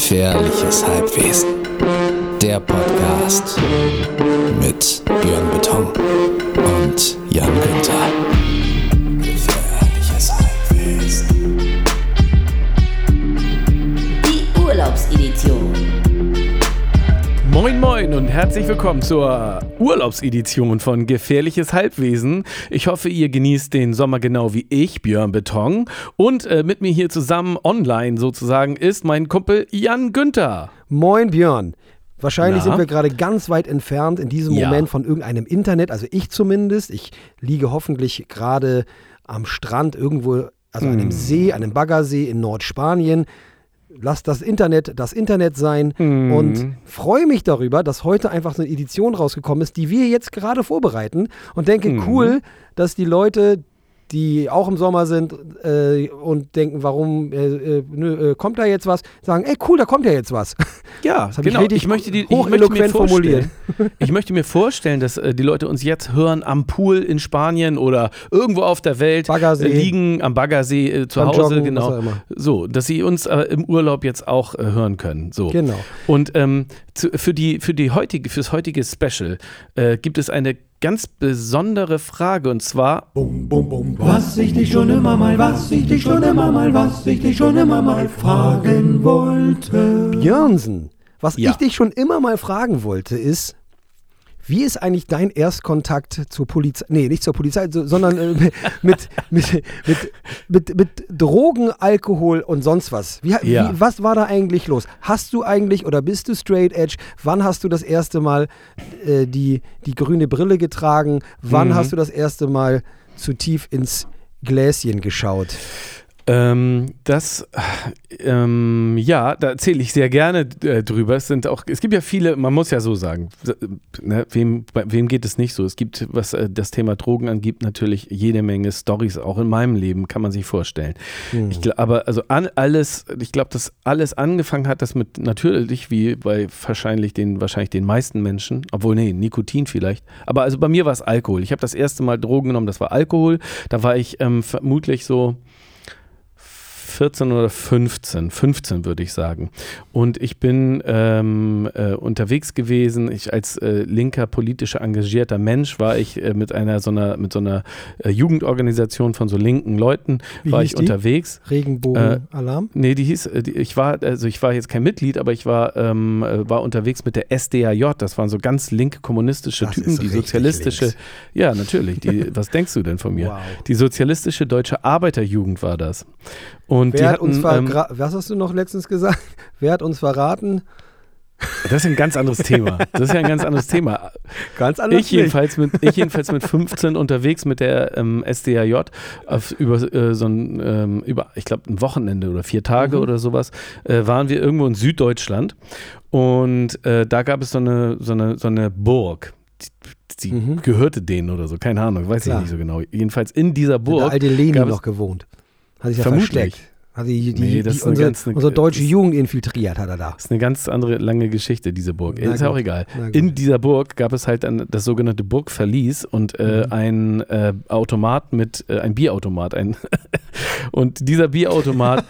Gefährliches Halbwesen. Der Podcast mit Björn Beton und Jan Günther. Moin Moin und herzlich willkommen zur Urlaubsedition von Gefährliches Halbwesen. Ich hoffe, ihr genießt den Sommer genau wie ich, Björn Beton. Und äh, mit mir hier zusammen online sozusagen ist mein Kumpel Jan Günther. Moin Björn. Wahrscheinlich Na? sind wir gerade ganz weit entfernt in diesem Ja. Moment von irgendeinem Internet, also ich zumindest. Ich liege hoffentlich gerade am Strand irgendwo, also an einem See, einem Baggersee in Nordspanien. Lass das Internet das Internet sein Hm. und freue mich darüber, dass heute einfach so eine Edition rausgekommen ist, die wir jetzt gerade vorbereiten und denke, Hm. cool, dass die Leute, die auch im Sommer sind äh, und denken, warum äh, äh, nö, äh, kommt da jetzt was, sagen, ey cool, da kommt ja jetzt was. Ja, Das ich genau. Ich möchte, die, ich möchte mir hocheloquent formuliert. vorstellen, ich möchte mir vorstellen, dass äh, die Leute uns jetzt hören am Pool in Spanien oder irgendwo auf der Welt Baggersee. liegen, am Baggersee zu Hause, Joggen, genau. So, dass sie uns im Urlaub jetzt auch hören können. So. Genau. Und ähm, zu, für, die, für die heutige, fürs heutige Special gibt es eine ganz besondere Frage und zwar, Was ich dich schon immer mal, was ich dich schon immer mal, was ich dich schon immer mal fragen wollte. Björnsen, was Ja. ich dich schon immer mal fragen wollte, ist, wie ist eigentlich dein Erstkontakt zur Polizei? Nee, nicht zur Polizei, so, sondern äh, mit, mit, mit, mit, mit Drogen, Alkohol und sonst was. Wie, Ja. wie, was war da eigentlich los? Hast du eigentlich oder bist du straight edge? Wann hast du das erste Mal äh, die, die grüne Brille getragen? Wann Mhm. hast du das erste Mal zu tief ins Gläschen geschaut? Ähm, das, ähm, ja, da erzähle ich sehr gerne äh, drüber. Es sind auch, es gibt ja viele, man muss ja so sagen, s- ne, wem, bei wem geht es nicht so? Es gibt, was äh, das Thema Drogen angibt, natürlich jede Menge Stories, auch in meinem Leben, kann man sich vorstellen. Hm. Ich aber also an, alles, ich glaube, dass alles angefangen hat, das mit natürlich wie bei wahrscheinlich den wahrscheinlich den meisten Menschen, obwohl nee, Nikotin vielleicht, aber also bei mir war es Alkohol. Ich habe das erste Mal Drogen genommen, das war Alkohol. Da war ich ähm, vermutlich so 14 oder 15, 15 würde ich sagen. Und ich bin ähm, äh, unterwegs gewesen. Ich als äh, linker politisch engagierter Mensch war ich äh, mit einer so einer mit so einer äh, Jugendorganisation von so linken Leuten Wie war ich die? unterwegs. Regenbogenalarm? Nee, die hieß, äh, die, ich war, also ich war jetzt kein Mitglied, aber ich war, ähm, äh, war unterwegs mit der SDAJ. Das waren so ganz linke kommunistische Das Typen, die sozialistische. links. Ja, natürlich. Die, was denkst du denn von mir? Wow. Die sozialistische deutsche Arbeiterjugend war das. Und die Wer hat hatten, uns ähm, verraten? was hast du noch letztens gesagt? Wer hat uns verraten? das ist ein ganz anderes Thema. Das ist ja ein ganz anderes Thema. Ganz Ich jedenfalls, mit, ich jedenfalls mit 15 unterwegs mit der ähm, SDAJ auf, über äh, so ein, ähm, über, ich glaube, ein Wochenende oder vier Tage Mhm. oder sowas, äh, waren wir irgendwo in Süddeutschland und äh, da gab es so eine, so eine, so eine Burg. Die, die Mhm. gehörte denen oder so, keine Ahnung, weiß Klar. ich nicht so genau. Jedenfalls in dieser Burg. alte Lenin gab es- noch gewohnt. Hat sich ja Vermutlich. versteckt. Hat die, die, Nee, die, unsere, ganz- unsere deutsche Jugend infiltriert, hat er da. Das ist eine ganz andere lange Geschichte, diese Burg. Na ist ja auch egal. In dieser Burg gab es halt dann das sogenannte Burgverlies und äh, Mhm. ein äh, Automat mit, äh, ein Bierautomat. Ein und dieser Bierautomat,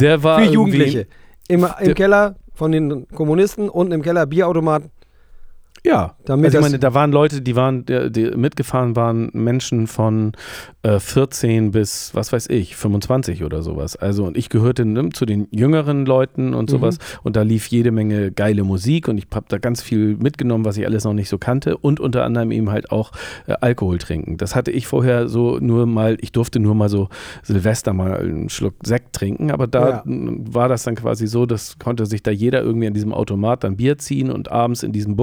der war. Für Jugendliche. Im, Im Keller von den Kommunisten, unten im Keller Bierautomat. Ja, Damit also ich meine, da waren Leute, die waren, die, mitgefahren waren Menschen von äh, 14 bis, was weiß ich, 25 oder sowas. Also und ich gehörte ne, zu den jüngeren Leuten und sowas und da lief jede Menge geile Musik und ich habe da ganz viel mitgenommen, was ich alles noch nicht so kannte und unter anderem eben halt auch äh, Alkohol trinken. Das hatte ich vorher so nur mal, ich durfte nur mal so Silvester mal einen Schluck Sekt trinken, aber da Ja. war das dann quasi so, das konnte sich da jeder irgendwie an diesem Automat dann Bier ziehen und abends in diesem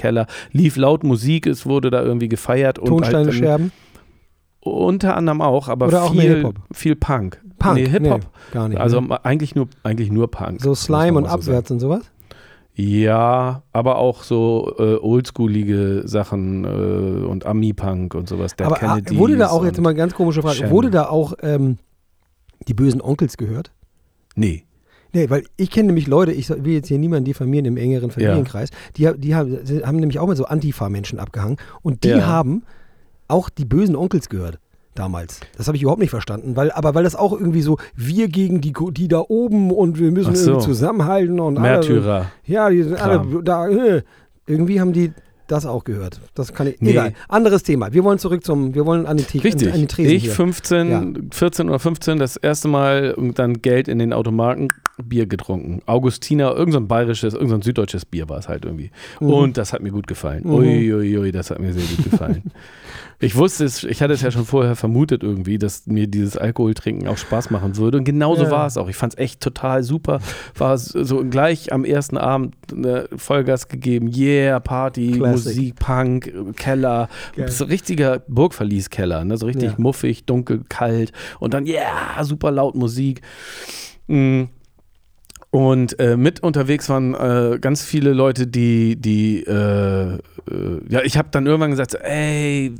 Burgverlieskeller lief laut Musik, es wurde da irgendwie gefeiert und Tonsteine halt dann, scherben. unter anderem auch, aber Oder auch viel, viel Punk. Punk. Nee, Hip-Hop. Nee, gar nicht. also ne? eigentlich nur eigentlich nur Punk. so Slime und so sagen. abwärts und sowas. Ja, aber auch so äh, oldschoolige Sachen äh, und Ami-Punk und sowas. Dead Aber ah, Kennedys wurde da auch und- jetzt mal eine ganz komische Frage, Shannon. wurde da auch ähm, die bösen Onkels gehört? Nee. Nee, weil ich kenne nämlich Leute, ich will jetzt hier niemanden diffamieren im engeren Familienkreis, die, die haben, die haben nämlich auch mit so Antifa-Menschen abgehangen und die Ja. haben auch die bösen Onkels gehört. damals. Das habe ich überhaupt nicht verstanden, weil, aber weil das auch irgendwie so, wir gegen die, die da oben und wir müssen so. irgendwie zusammenhalten und Märtyrer. Alle, ja, die sind alle da. Äh, irgendwie haben die das auch gehört. Das kann ich. Nee. Egal. Anderes Thema. Wir wollen zurück zum, wir wollen an den, Te Richtig. An den Tresen ich hier. 15, 14 oder 15 das erste Mal und dann Geld in den Automaten, Bier getrunken. Augustiner, irgendein so bayerisches, irgendein so süddeutsches Bier war es halt irgendwie. Mhm. Und das hat mir gut gefallen. Mhm. Ui, ui, ui, das hat mir sehr gut gefallen. ich wusste es, ich hatte es ja schon vorher vermutet irgendwie, dass mir dieses Alkoholtrinken auch Spaß machen würde. Und genauso Ja. war es auch. Ich fand es echt total super. War so so gleich am ersten Abend ne, Vollgas gegeben. Yeah, Party, Classic. Musik, Punk, Keller. Geil. So richtiger Burgverlieskeller, ne? so richtig Ja. muffig, dunkel, kalt und dann, yeah, super laut Musik. Mm. Und äh, mit unterwegs waren äh, ganz viele Leute, die, die, äh, äh, ja, ich habe dann irgendwann gesagt, ey,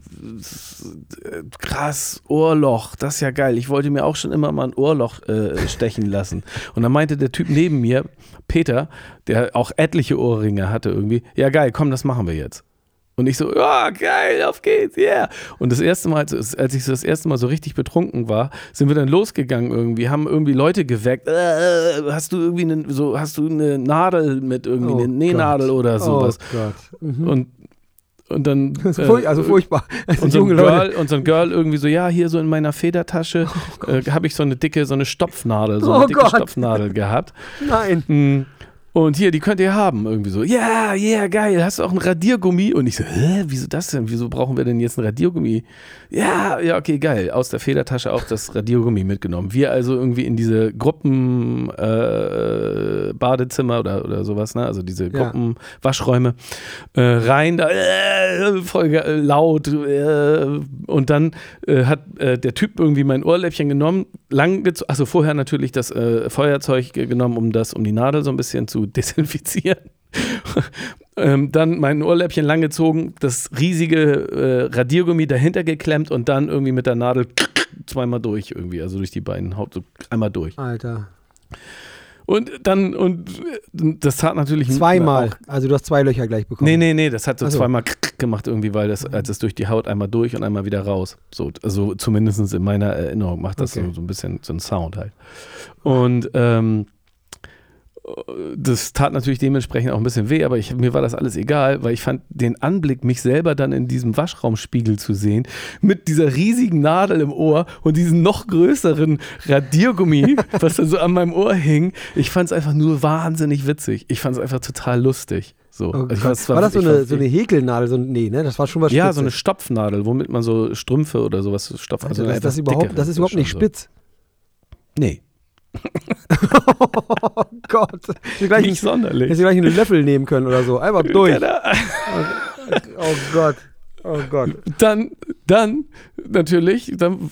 krass, Ohrloch, das ist ja geil. Ich wollte mir auch schon immer mal ein Ohrloch äh, stechen lassen. Und dann meinte der Typ neben mir, Peter, der auch etliche Ohrringe hatte irgendwie, ja geil, komm, das machen wir jetzt. Und ich so, ja, geil, auf geht's, yeah. Und das erste Mal, als ich so das erste Mal so richtig betrunken war, sind wir dann losgegangen irgendwie, haben irgendwie Leute geweckt. Äh, hast du irgendwie eine, so, hast du eine Nadel mit irgendwie, Oh eine Nähnadel Gott. oder sowas? Oh Gott. Mhm. Und, und dann. Ist äh, also furchtbar. Und so, ein. Girl, und so ein Girl irgendwie so, ja, hier so in meiner Federtasche äh, habe ich so eine dicke, so eine Stopfnadel, so Oh eine dicke Gott. Stopfnadel gehabt. Nein. Und hier, die könnt ihr haben. Irgendwie so, ja, yeah, geil. Hast du auch ein Radiergummi? Und ich so, hä, wieso das denn? Wieso brauchen wir denn jetzt ein Radiergummi? Ja, ja, okay, geil. Aus der Federtasche auch das Radiergummi mitgenommen. Wir also irgendwie in diese Gruppen äh, Badezimmer oder, oder sowas, ne? Also diese Ja. Gruppen Waschräume äh, rein, da äh, voll äh, laut äh, und dann äh, hat der Typ irgendwie mein Ohrläppchen genommen, lang gezogen, also vorher natürlich das Feuerzeug ge- genommen, um das, um die Nadel so ein bisschen zu desinfizieren. ähm, dann mein Ohrläppchen langgezogen, das riesige äh, Radiergummi dahinter geklemmt und dann irgendwie mit der Nadel zweimal durch irgendwie, also durch die beiden Haut, so einmal durch. Alter. Und dann, und das tat natürlich Zweimal. Also du hast zwei Löcher gleich bekommen. Nee, nee, nee, das hat so so. zweimal gemacht irgendwie, weil das, als es durch die Haut einmal durch und einmal wieder raus. So, also zumindest in meiner Erinnerung macht das Okay. so, so ein bisschen so einen Sound halt. Und ähm, das tat natürlich dementsprechend auch ein bisschen weh, aber ich, mir war das alles egal, weil ich fand den Anblick, mich selber dann in diesem Waschraumspiegel zu sehen, mit dieser riesigen Nadel im Ohr und diesem noch größeren Radiergummi, was dann so an meinem Ohr hing, ich fand es einfach nur wahnsinnig witzig. Ich fand es einfach total lustig. So. Oh Also fand's- war das so eine, so eine Häkelnadel? So, nee, ne? Das war schon was ja, Spitzes. so eine Stopfnadel, womit man so Strümpfe oder sowas stopft. also eine das, das, überhaupt, das ist überhaupt nicht so. spitz. Nee, Oh Gott. Gleich, nicht sonderlich. hätte gleich einen Löffel nehmen können oder so. Einfach durch. Genau. Oh Gott. Oh Gott. Dann, dann natürlich, dann,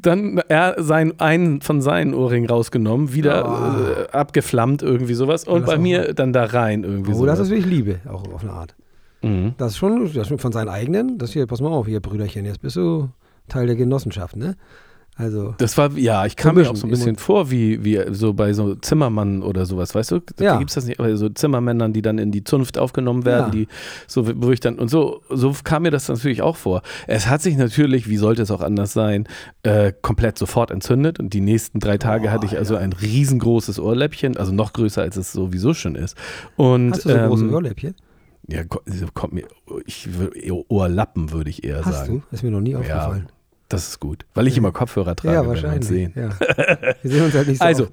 dann er sein, einen von seinen Ohrringen rausgenommen, wieder Ah. äh, abgeflammt, irgendwie sowas. Und bei mir dann da rein irgendwie Oh, sowas. das ist wirklich Liebe, auch auf eine Art. mhm. Das ist schon, das ist schon von seinen eigenen. Das hier, pass mal auf, hier, Brüderchen, jetzt bist du Teil der Genossenschaft, ne? Also, Das war, ja, ich kam mir auch so ein bisschen vor, wie, wie so bei so Zimmermann oder sowas, weißt du? Da Ja. gibt es das nicht, aber so Zimmermännern, die dann in die Zunft aufgenommen werden, Ja. die so, wo ich dann, und so, so kam mir das natürlich auch vor. Es hat sich natürlich, wie sollte es auch anders sein, äh, komplett sofort entzündet und die nächsten drei Tage Oh, hatte ich also Alter. ein riesengroßes Ohrläppchen, also noch größer, als es sowieso schon ist. Und, hast du so große ähm, Ohrläppchen? Ja, kommt mir, ich, Ohrlappen würde ich eher Hast sagen. du? Ist mir noch nie aufgefallen. Das ist gut, weil ich immer Kopfhörer trage, Ja, wahrscheinlich. sehen. Ja. Wir sehen uns halt nicht so Also,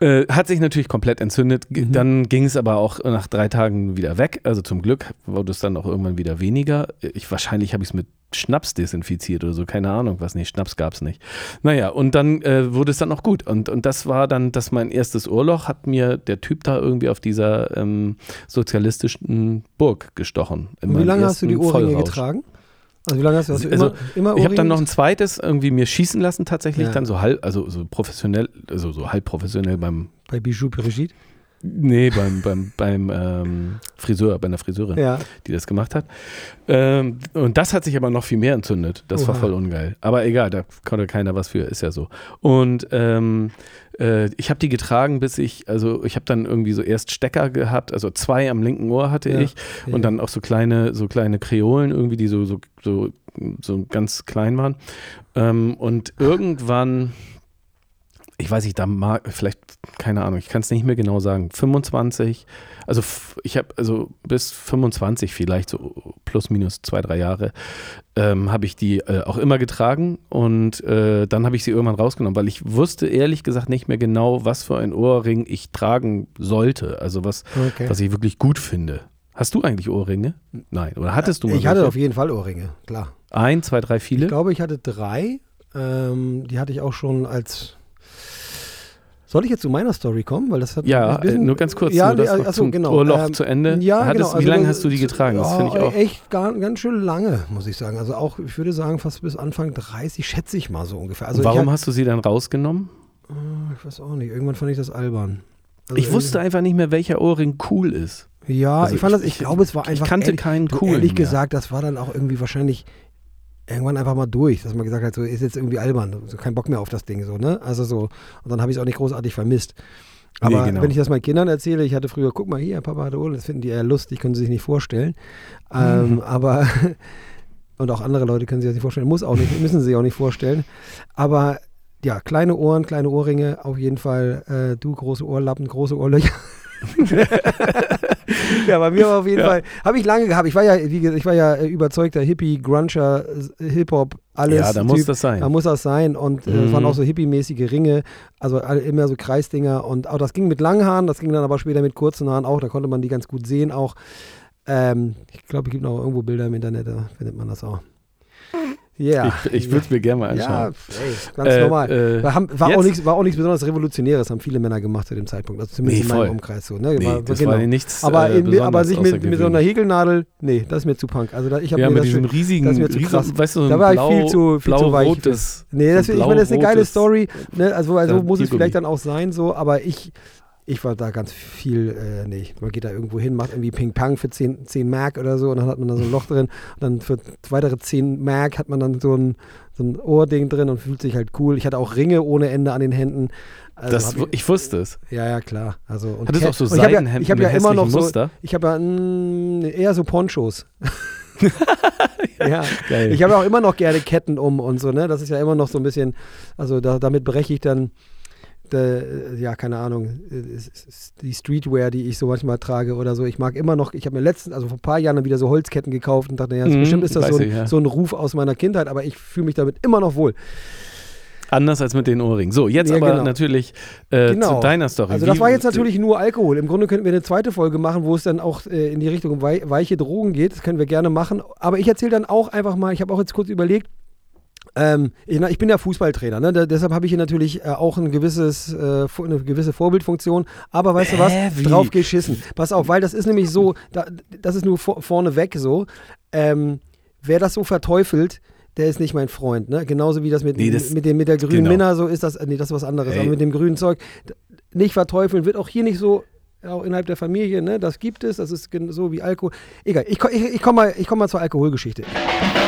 äh, hat sich natürlich komplett entzündet. Mhm. Dann ging es aber auch nach drei Tagen wieder weg. Also zum Glück wurde es dann auch irgendwann wieder weniger. Ich, wahrscheinlich habe ich es mit Schnaps desinfiziert oder so, keine Ahnung was. Nee, Schnaps gab es nicht. Naja, und dann äh, wurde es dann auch gut. Und, und das war dann, das mein erstes Ohrloch, hat mir der Typ da irgendwie auf dieser ähm, sozialistischen Burg gestochen. Wie lange hast du die Ohrringe Vollrausch. getragen? Also wie lange hast du, du Also, immer, immer Ich habe dann noch ein zweites irgendwie mir schießen lassen, tatsächlich Ja. dann so halb, also so professionell, also so halb professionell beim bei Bijou Brigitte? Nee, beim, beim, beim ähm, Friseur, bei einer Friseurin, Ja. die das gemacht hat. Ähm, und das hat sich aber noch viel mehr entzündet. Das war Oha. voll ungeil. Aber egal, da konnte keiner was für, ist ja so. Und ähm, äh, ich habe die getragen, bis ich, also ich habe dann irgendwie so erst Stecker gehabt, also zwei am linken Ohr hatte Ja, ich ja. und dann auch so kleine, so kleine Kreolen irgendwie, die so, so, so, so ganz klein waren. Ähm, und irgendwann, ich weiß nicht, da mag, vielleicht, keine Ahnung, ich kann es nicht mehr genau sagen, 25, also ich habe, also bis 25 vielleicht, so plus minus zwei, drei Jahre, ähm, habe ich die äh, auch immer getragen und äh, dann habe ich sie irgendwann rausgenommen, weil ich wusste ehrlich gesagt nicht mehr genau, was für ein Ohrring ich tragen sollte, also was, Okay. was ich wirklich gut finde. Hast du eigentlich Ohrringe? Nein. Oder hattest du mal ich hatte welche? auf jeden Fall Ohrringe, klar. Ein, zwei, drei, viele? Ich glaube, ich hatte drei. Ähm, die hatte ich auch schon als. Soll ich jetzt zu meiner Story kommen? Weil das hat ja, ein bisschen- äh, nur ganz kurz. Ja, nur das nee, achso, zum genau. Ohrloch Ähm, zu Ende. Ja, Hattest, genau. wie lange Also, hast du die getragen? Das finde ich ja, auch. Echt gar, ganz schön lange, muss ich sagen. Also auch, ich würde sagen, fast bis Anfang 30, schätze ich mal so ungefähr. Also Warum ich, hast du sie dann rausgenommen? hab- ich weiß auch nicht. Irgendwann fand ich das albern. Also Ich wusste einfach nicht mehr, welcher Ohrring cool ist. Ja, Also ich fand das, ich- ich, glaube, es war ich einfach. kannte ehrlich, keinen du, coolen Ehrlich gesagt, das war dann auch irgendwie wahrscheinlich irgendwann einfach mal durch, dass man gesagt hat, so ist jetzt irgendwie albern, so kein Bock mehr auf das Ding, so, ne? Also so. Und dann habe ich es auch nicht großartig vermisst. Nee, Aber genau. wenn ich das meinen Kindern erzähle, ich hatte früher, guck mal hier, Papa hatte Ohren, das finden die eher lustig, können sie sich nicht vorstellen. Ähm, aber, und auch andere Leute können sich das nicht vorstellen, muss auch nicht, müssen sie sich auch nicht vorstellen. Aber ja, kleine Ohren, kleine Ohrringe, auf jeden Fall, äh, du große Ohrlappen, große Ohrlöcher. ja, bei mir war auf jeden Ja. Fall, habe ich lange gehabt. Ich war ja, wie gesagt, ich war ja äh, überzeugter Hippie, Gruncher, Hip-Hop, alles. ja, da muss Typ. das sein. Da muss das sein. Und äh, es waren Mhm. auch so hippie-mäßige Ringe, also immer so Kreisdinger. Und auch das ging mit langen Haaren, das ging dann aber später mit kurzen Haaren auch. Da konnte man die ganz gut sehen auch. Ähm, ich glaube, es gibt noch irgendwo Bilder im Internet, da findet man das auch. Ja. ich ich würde es mir gerne mal Ja, anschauen. ey, ganz Äh, normal. äh, war, war, auch nichts, war auch nichts besonders Revolutionäres, haben viele Männer gemacht zu dem Zeitpunkt. Also zumindest Nee, in meinem. Umkreis so. Ne? Nee, War- das genau. war nichts aber, äh, in, aber sich mit, mit so einer. Häkelnadel, nee, das ist mir zu punk. Also da, ich habe Ja, mir mit das diesem schon- riesigen, das mir zu riesen, weißt du, so ein Da war ich blau, viel zu- viel zu weich für. blau-rotes. Nee, das, ich meine, das ist eine geile Story. Ne? Also, also Ja, muss es vielleicht dann auch sein, so, aber ich, ich war da ganz viel, äh, nee, man geht da irgendwo hin, macht irgendwie Ping-Pong für 10, 10 Mark oder so und dann hat man da so ein Loch drin und dann für weitere 10 Mark hat man dann so ein, so ein Ohrding drin und fühlt sich halt cool. Ich hatte auch Ringe ohne Ende an den Händen. Also Das, hab ich wusste es. ja, ja, klar. Also, und Hattest du auch so und ich hab ja, Seidenhemden ich hab ja immer noch so, Muster? ich habe ja mm, eher so Ponchos. ja. Geil. Ich habe ja auch immer noch gerne Ketten um und so, ne? Das ist ja immer noch so ein bisschen, also da, damit breche ich dann, äh, ja, keine Ahnung, äh, die Streetwear, die ich so manchmal trage oder so. Ich mag immer noch, ich habe mir letztens, also vor ein paar Jahren wieder so Holzketten gekauft und dachte, ja, Mhm, bestimmt ist das so ein, ich, ja. so ein Ruf aus meiner Kindheit, aber ich fühle mich damit immer noch wohl. Anders als mit den Ohrringen. So, jetzt Ja, aber genau. natürlich äh, Genau. zu deiner Story. Also Wie- das war jetzt natürlich nur Alkohol. Im Grunde könnten wir eine zweite Folge machen, wo es dann auch äh, in die Richtung wei weiche Drogen geht. Das können wir gerne machen. Aber ich erzähle dann auch einfach mal, ich habe auch jetzt kurz überlegt, ähm, ich, ich bin ja Fußballtrainer, ne? da, deshalb habe ich hier natürlich äh, auch ein gewisses, äh, eine gewisse Vorbildfunktion. Aber weißt du was? Wie? Drauf geschissen. Pass auf, weil das ist nämlich so, da, das ist nur vor, vorneweg so. Ähm, wer das so verteufelt, der ist nicht mein Freund. Ne? Genauso wie das mit, Nee, das- mit, dem, mit der grünen genau. Minna so ist. Das, nee, das ist was anderes. Ey. Aber mit dem grünen Zeug nicht verteufeln wird auch hier nicht so. Auch innerhalb der Familie, ne, das gibt es, das ist so wie Alkohol. Egal, ich, ich, ich komme mal, ich komm mal zur Alkoholgeschichte.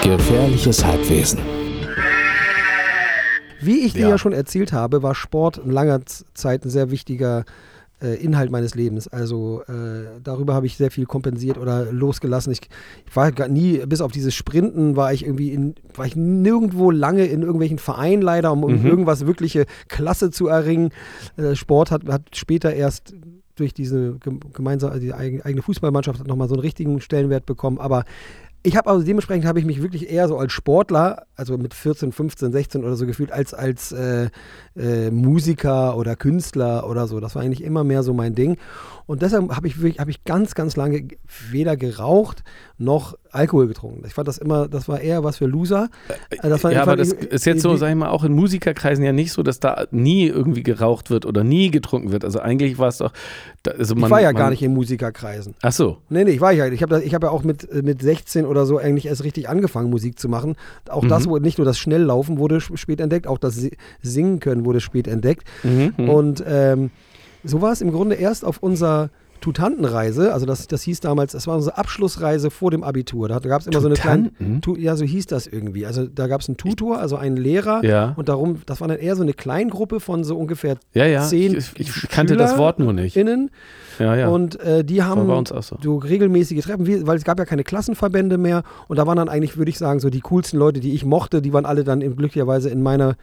Gefährliches Halbwesen. Wie ich dir Ja. ja schon erzählt habe, war Sport in langer Zeit ein sehr wichtiger äh, Inhalt meines Lebens. Also äh, darüber habe ich sehr viel kompensiert oder losgelassen. Ich, ich war gar nie, bis auf dieses Sprinten, war ich irgendwie in, war ich nirgendwo lange in irgendwelchen Vereinen leider, um, Mhm. irgendwas wirkliche Klasse zu erringen. Äh, Sport hat, hat später erst durch diese gem- gemeinsame, die eigen- eigene Fußballmannschaft nochmal so einen richtigen Stellenwert bekommen. Aber ich habe also dementsprechend habe ich mich wirklich eher so als Sportler, also mit 14, 15, 16 oder so gefühlt, als als äh, äh, Musiker oder Künstler oder so. Das war eigentlich immer mehr so mein Ding. Und deshalb habe ich wirklich, habe ich ganz, ganz lange weder geraucht noch Alkohol getrunken. Ich fand das immer, das war eher was für Loser. Äh, das war- ja, aber das ist jetzt so, sag ich mal, auch in Musikerkreisen ja nicht so, dass da nie irgendwie geraucht wird oder nie getrunken wird. Also eigentlich war es doch. Also man, ich war ja man, gar nicht in Musikerkreisen. Ach so. Nee, nee, ich war ja. Ich habe hab ja auch mit, äh, mit 16 oder so eigentlich erst richtig angefangen, Musik zu machen. Auch Mhm. das, wurde nicht nur das Schnelllaufen wurde sp- spät entdeckt, auch das Si- Singen können wurde spät entdeckt. Mhm, mhm. Und ähm, so war es im Grunde erst auf unserer Tutantenreise, also das, das hieß damals, das war unsere Abschlussreise vor dem Abitur. Da gab es immer so eine kleine, Tutanten? Tu, ja, so hieß das irgendwie. Also da gab es einen Tutor, also einen Lehrer Ja. und darum, das war dann eher so eine Kleingruppe von so ungefähr Ja, ja. zehn ich, ich kannte das Wort nur nicht. Innen Ja, ja. und äh, die haben bei uns auch so. so regelmäßige Treffen, wie- weil es gab ja keine Klassenverbände mehr und da waren dann eigentlich, würde ich sagen, so die coolsten Leute, die ich mochte, die waren alle dann glücklicherweise in meiner,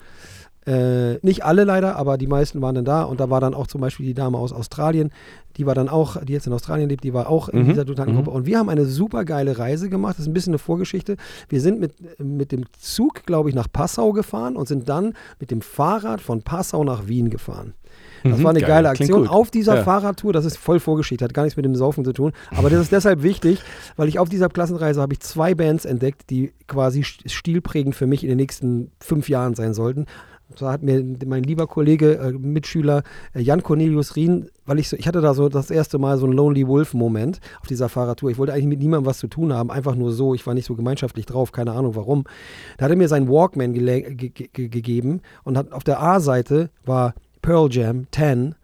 äh, nicht alle leider, aber die meisten waren dann da und da war dann auch zum Beispiel die Dame aus Australien, die war dann auch, die jetzt in Australien lebt, die war auch in Mhm, dieser Tutantengruppe und wir haben eine super geile Reise gemacht, das ist ein bisschen eine Vorgeschichte. Wir sind mit, mit dem Zug, glaube ich, nach Passau gefahren und sind dann mit dem Fahrrad von Passau nach Wien gefahren. Das Mhm, war eine geil. geile Aktion. Auf dieser Ja. Fahrradtour, das ist voll Vorgeschichte, hat gar nichts mit dem Saufen zu tun. Aber das ist deshalb wichtig, weil ich auf dieser Klassenreise habe ich zwei Bands entdeckt, die quasi st- stilprägend für mich in den nächsten fünf Jahren sein sollten. Da hat mir mein lieber Kollege, äh, Mitschüler äh, Jan Cornelius Rien, weil ich so, ich hatte da so das erste Mal so einen Lonely Wolf-Moment auf dieser Fahrradtour. Ich wollte eigentlich mit niemandem was zu tun haben, einfach nur so. Ich war nicht so gemeinschaftlich drauf, keine Ahnung warum. Da hat er mir seinen Walkman gele- ge ge gegeben und hat auf der A-Seite war Pearl Jam 10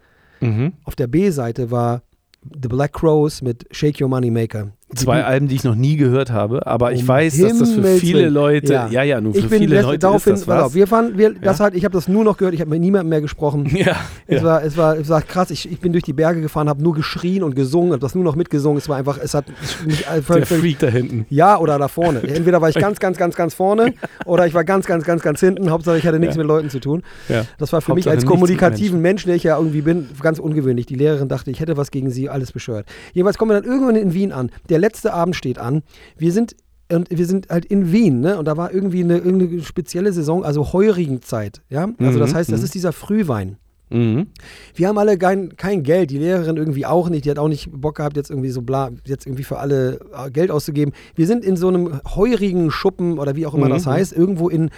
Mhm. auf der B-Seite war The Black Crows mit Shake Your Money Maker. Zwei Alben, die ich noch nie gehört habe, aber ich Um weiß, dass das für Himmels viele. Leute, Ja. ja, ja, nur für Ich bin viele Leute daraufhin, ist das was. auf, wir fahren, wir, das Ja. halt, ich habe das nur noch gehört, ich habe mit niemandem mehr gesprochen. ja, Es, ja. war, es, war, es war krass, ich, ich bin durch die Berge gefahren, habe nur geschrien und gesungen, habe das nur noch mitgesungen. Es war einfach, es hat mich der völlig, völlig, Freak da hinten. ja oder da vorne. Entweder war ich ganz, ganz, ganz, ganz vorne oder ich war ganz, ganz, ganz, ganz hinten. Hauptsache ich hatte nichts mit Leuten zu tun. Ja. Das war für mich Hauptsache als nichts mit kommunikativen Mensch, der ich ja irgendwie bin, ganz ungewöhnlich. Die Lehrerin dachte, ich hätte was gegen sie, alles bescheuert. Jedenfalls kommen wir dann irgendwann in Wien an. Der letzte Abend steht an. Wir sind und wir sind halt in Wien, ne? Und da war irgendwie eine, irgendeine spezielle Saison, also Heurigenzeit, ja? Also das Mhm, heißt, das mhm. ist dieser Frühwein. Mhm. Wir haben alle kein, kein Geld, die Lehrerin irgendwie auch nicht, die hat auch nicht Bock gehabt, jetzt irgendwie so bla, jetzt irgendwie für alle äh, Geld auszugeben. Wir sind in so einem heurigen Schuppen oder wie auch immer Mhm. das heißt, irgendwo in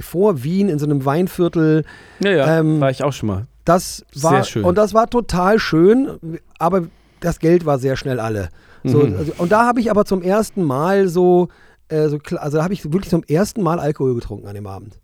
vor Wien in so einem Weinviertel. Ja, ja, Ähm, war ich auch schon mal. Das Sehr war schön. und das war total schön, aber das Geld war sehr schnell alle. So, Mhm. also, und da habe ich aber zum ersten Mal so, äh, so also da habe ich wirklich zum ersten Mal Alkohol getrunken an dem Abend.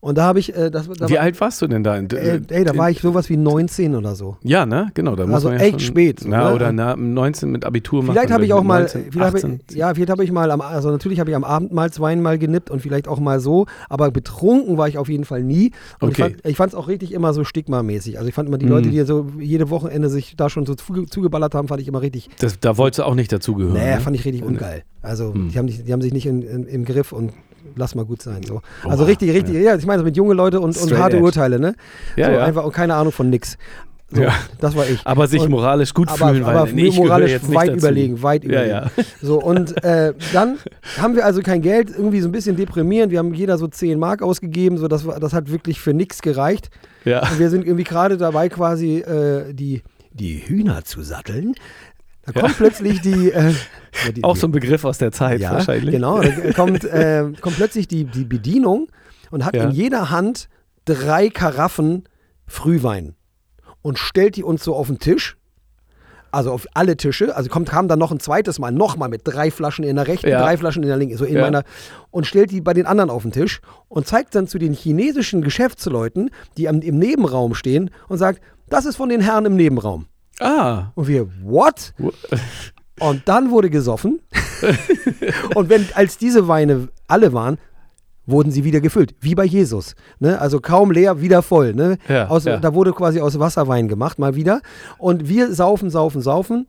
Und da habe ich, äh, das, da Wie war, alt warst du denn da? In, äh, ey, da war ich sowas wie 19 oder so. Ja, ne? Genau, da Also ja echt schon, spät, so, Na, ne? oder na, 19 mit Abitur macht Vielleicht habe ich mit auch mal, 19, vielleicht habe 18. ich, ja, vielleicht habe ich mal, am, also natürlich habe ich am Abend mal zweimal genippt und vielleicht auch mal so, aber betrunken war ich auf jeden Fall nie. Und Okay. ich fand es auch richtig immer so stigmamäßig. Also ich fand immer die Mhm. Leute, die so jede Wochenende sich da schon so zuge zugeballert haben, fand ich immer richtig, Das, da wolltest du auch nicht dazugehören. nee, ne? fand ich richtig ungeil. Also Mhm. die, haben nicht, die haben sich nicht in, in, im Griff und lass mal gut sein. So. Also Oha, richtig, richtig, ja. ich meine, so mit junge Leute und, und harte edge. Urteile, ne? Ja, so ja. einfach und keine Ahnung von nix. So, Ja. Das war ich. Aber sich Und- moralisch gut aber, fühlen, aber weil nee, ich gehöre moralisch weit überlegen, weit Ja, überlegen. ja. So, und äh, dann haben wir also kein Geld, irgendwie so ein bisschen deprimierend. Wir haben jeder so 10 Mark ausgegeben, so das, das hat wirklich für nichts gereicht. Ja. Und wir sind irgendwie gerade dabei, quasi äh, die, die Hühner zu satteln. Da kommt plötzlich die, äh, ja, die Auch die, so ein Begriff aus der Zeit ja, wahrscheinlich. Genau, da kommt, äh, kommt plötzlich die, die Bedienung und hat Ja. in jeder Hand drei Karaffen Frühwein und stellt die uns so auf den Tisch. Also auf alle Tische. Also kommt, kam dann noch ein zweites Mal, nochmal mit drei Flaschen in der rechten, Ja. drei Flaschen in der linken, so in Ja. meiner, und stellt die bei den anderen auf den Tisch und zeigt dann zu den chinesischen Geschäftsleuten, die am, im Nebenraum stehen, und sagt, das ist von den Herren im Nebenraum. Ah. Und wir, what? Und dann wurde gesoffen. und wenn, als diese Weine alle waren, wurden sie wieder gefüllt, wie bei Jesus. Ne? Also kaum leer, wieder voll. Ne? Ja, aus, ja. Da wurde quasi aus Wasser Wein gemacht, mal wieder. Und wir saufen, saufen, saufen.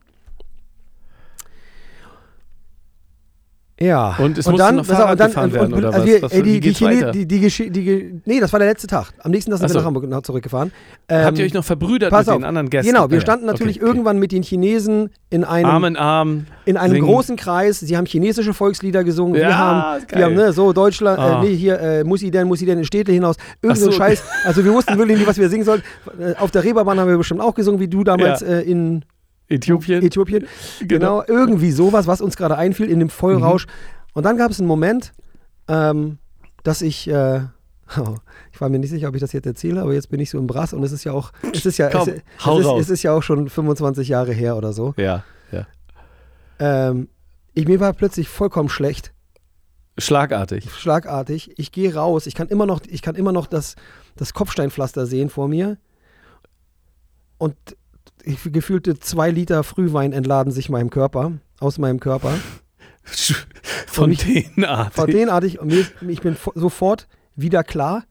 Ja. Und es musste noch pass auf, Fahrrad gefahren werden, oder also was? Wir, Was- ey, wie die, die, geht's Chine, weiter? die, die, Geschi- die, Ge- nee, das war der letzte Tag. Am nächsten Tag sind Ach wir so. nach Hamburg zurückgefahren. Habt ihr Ähm, euch noch verbrüdert mit auf. den anderen Gästen? Genau, wir Ah, ja. standen natürlich Okay, okay. irgendwann mit den Chinesen in einem, Arm in Arm. in einem singen. großen Kreis. Sie haben chinesische Volkslieder gesungen. wir Ja, haben, ist geil. wir haben ne, so Deutschland, Ah. äh, nee, hier, äh, Musi denn, Musi denn in Städte hinaus. Irgend so ein so. Scheiß. Also wir wussten wirklich nicht, was wir singen sollten. Äh, Auf der Reeperbahn haben wir bestimmt auch gesungen, wie du damals Ja. äh, in Äthiopien. Äthiopien. Genau. irgendwie sowas, was uns gerade einfiel in dem Vollrausch. Mhm. Und dann gab es einen Moment, ähm, dass ich, äh, ich war mir nicht sicher, ob ich das jetzt erzähle, aber jetzt bin ich so im Brass und es ist ja auch, es ist ja, Komm, es, hau es, ist, es ist ja auch schon 25 Jahre her oder so. Ja, ja. Ähm, ich, mir war plötzlich vollkommen schlecht, Schlagartig. schlagartig. Ich gehe raus, ich kann immer noch, ich kann immer noch das, das Kopfsteinpflaster sehen vor mir und gefühlte zwei Liter Frühwein entladen sich meinem Körper, aus meinem Körper. Fontänenartig. Fontänenartig. Und ist- ich bin fo- sofort wieder klar.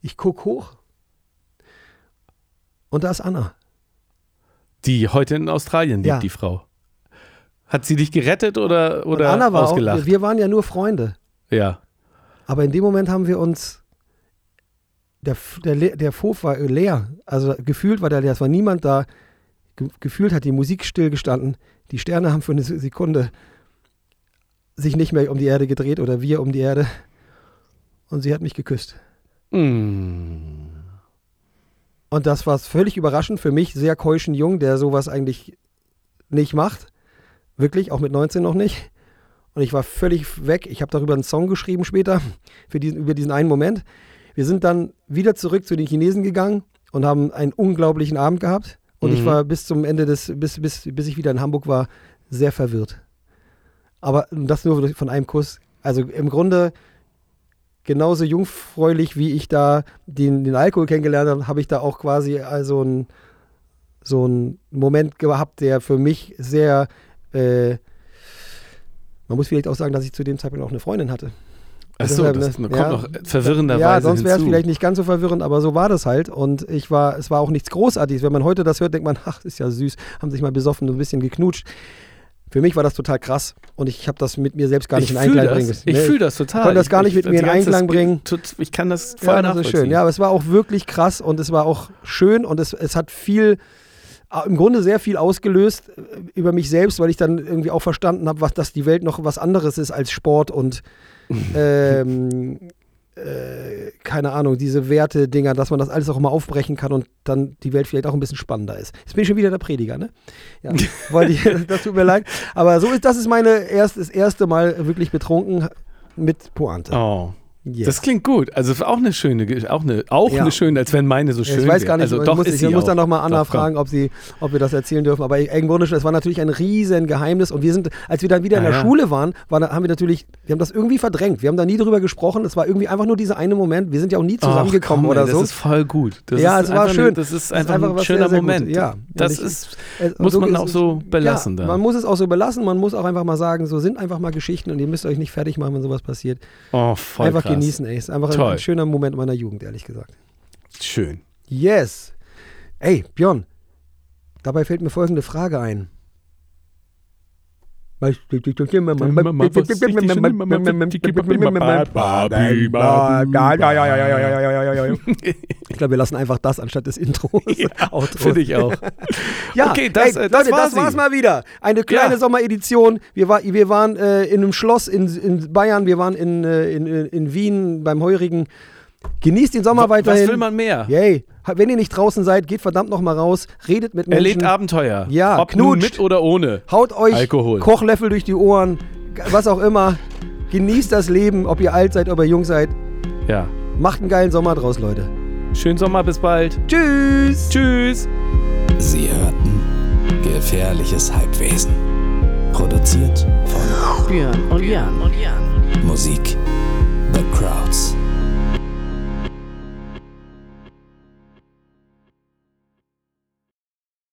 Ich guck hoch. Und da ist Anna. Die heute in Australien lebt, Ja. die Frau. Hat sie dich gerettet oder, oder und Anna war ausgelacht? auch, wir waren ja nur Freunde. ja. Aber in dem Moment haben wir uns, der, der, der Hof war leer. Also gefühlt war der leer. Es war niemand da. Ge gefühlt hat die Musik stillgestanden. Die Sterne haben für eine Se- Sekunde sich nicht mehr um die Erde gedreht oder wir um die Erde. Und sie hat mich geküsst. Mm. Und das war völlig überraschend für mich, sehr keuschen Jung, der sowas eigentlich nicht macht. Wirklich, auch mit 19 noch nicht. Und ich war völlig weg. Ich habe darüber einen Song geschrieben später, für diesen, über diesen einen Moment. Wir sind dann wieder zurück zu den Chinesen gegangen und haben einen unglaublichen Abend gehabt. Und ich Mhm. war bis zum Ende des, bis, bis, bis ich wieder in Hamburg war, sehr verwirrt. Aber das nur von einem Kuss. Also im Grunde genauso jungfräulich, wie ich da den, den Alkohol kennengelernt habe, habe ich da auch quasi also ein, so einen Moment gehabt, der für mich sehr, äh, man muss vielleicht auch sagen, dass ich zu dem Zeitpunkt auch eine Freundin hatte. Achso, deshalb, das ne, kommt ja. noch verwirrenderweise Ja, sonst wäre es vielleicht nicht ganz so verwirrend, aber so war das halt. Und ich war, es war auch nichts Großartiges. Wenn man heute das hört, denkt man, ach, ist ja süß, haben sich mal besoffen und ein bisschen geknutscht. Für mich war das total krass und ich habe das mit mir selbst gar nicht ich in Einklang das. bringen können. Ich Nee, fühle das total. konnte das gar nicht mit ich, mir in Einklang bringen. tut- Ich kann das voll Ja, das ist nachvollziehen. schön. Ja, aber es war auch wirklich krass und es war auch schön und es, es hat viel, im Grunde sehr viel ausgelöst äh, über mich selbst, weil ich dann irgendwie auch verstanden habe, was, dass die Welt noch was anderes ist als Sport und ähm, äh, keine Ahnung, diese Werte-Dinger, dass man das alles auch immer aufbrechen kann und dann die Welt vielleicht auch ein bisschen spannender ist. Jetzt bin ich schon wieder der Prediger, ne? Ja, wollte ich, das tut mir leid. Aber so ist, das ist meine erst, das erste Mal wirklich betrunken mit Pointe. Oh. Yes. Das klingt gut. Also auch eine schöne, auch eine, auch Ja. eine schöne, als wenn meine so schön ich weiß gar nicht. Also ich doch muss, ich muss dann nochmal Anna Doch, fragen, ob, sie, ob wir das erzählen dürfen. Aber Grunde, schon, es war natürlich ein riesen Geheimnis. Und wir sind, als wir dann wieder in Ah, der ja. Schule waren, war, da- haben wir natürlich, wir haben das irgendwie verdrängt. Wir haben da nie drüber gesprochen. Es war irgendwie einfach nur dieser eine Moment. Wir sind ja auch nie zusammengekommen komm, oder ey, so. Das ist voll gut. Das Ja, es war schön. Das ist Das ist einfach, einfach ein schöner sehr, sehr Moment. Ja. Das ist, Äh, muss so man ist auch es- so belassen ja. Man muss es auch so belassen. Man muss auch einfach mal sagen, so sind einfach mal Geschichten und ihr müsst euch nicht fertig machen, wenn sowas passiert. oh, voll einfach krass. Genießen, ey. Ist einfach ein, Toll. ein schöner Moment meiner Jugend, ehrlich gesagt. Schön. Yes. Ey, Björn, dabei fällt mir folgende Frage ein. Ich glaube, wir lassen einfach das anstatt des Intros. Outros. Finde ich auch. Ja, Okay, das, ey, äh, das Leute, war das war's mal wieder. Eine kleine Ja. Sommeredition. Wir, war, wir waren äh, in einem Schloss in, in Bayern, wir waren in, äh, in, in Wien beim Heurigen. Genießt den Sommer weiterhin. Was will man mehr? Yay. Wenn ihr nicht draußen seid, geht verdammt noch mal raus, redet mit Menschen. Erlebt Abenteuer. Ja, Ob nun knutscht. mit oder ohne. Haut euch Alkohol. Kochlöffel durch die Ohren, was auch immer. Genießt das Leben, ob ihr alt seid, ob ihr jung seid. Ja. Macht einen geilen Sommer draus, Leute. Schönen Sommer, bis bald. Tschüss. Tschüss. Sie hörten Gefährliches Halbwesen. Produziert von Björn und Jan. Musik The Crowds.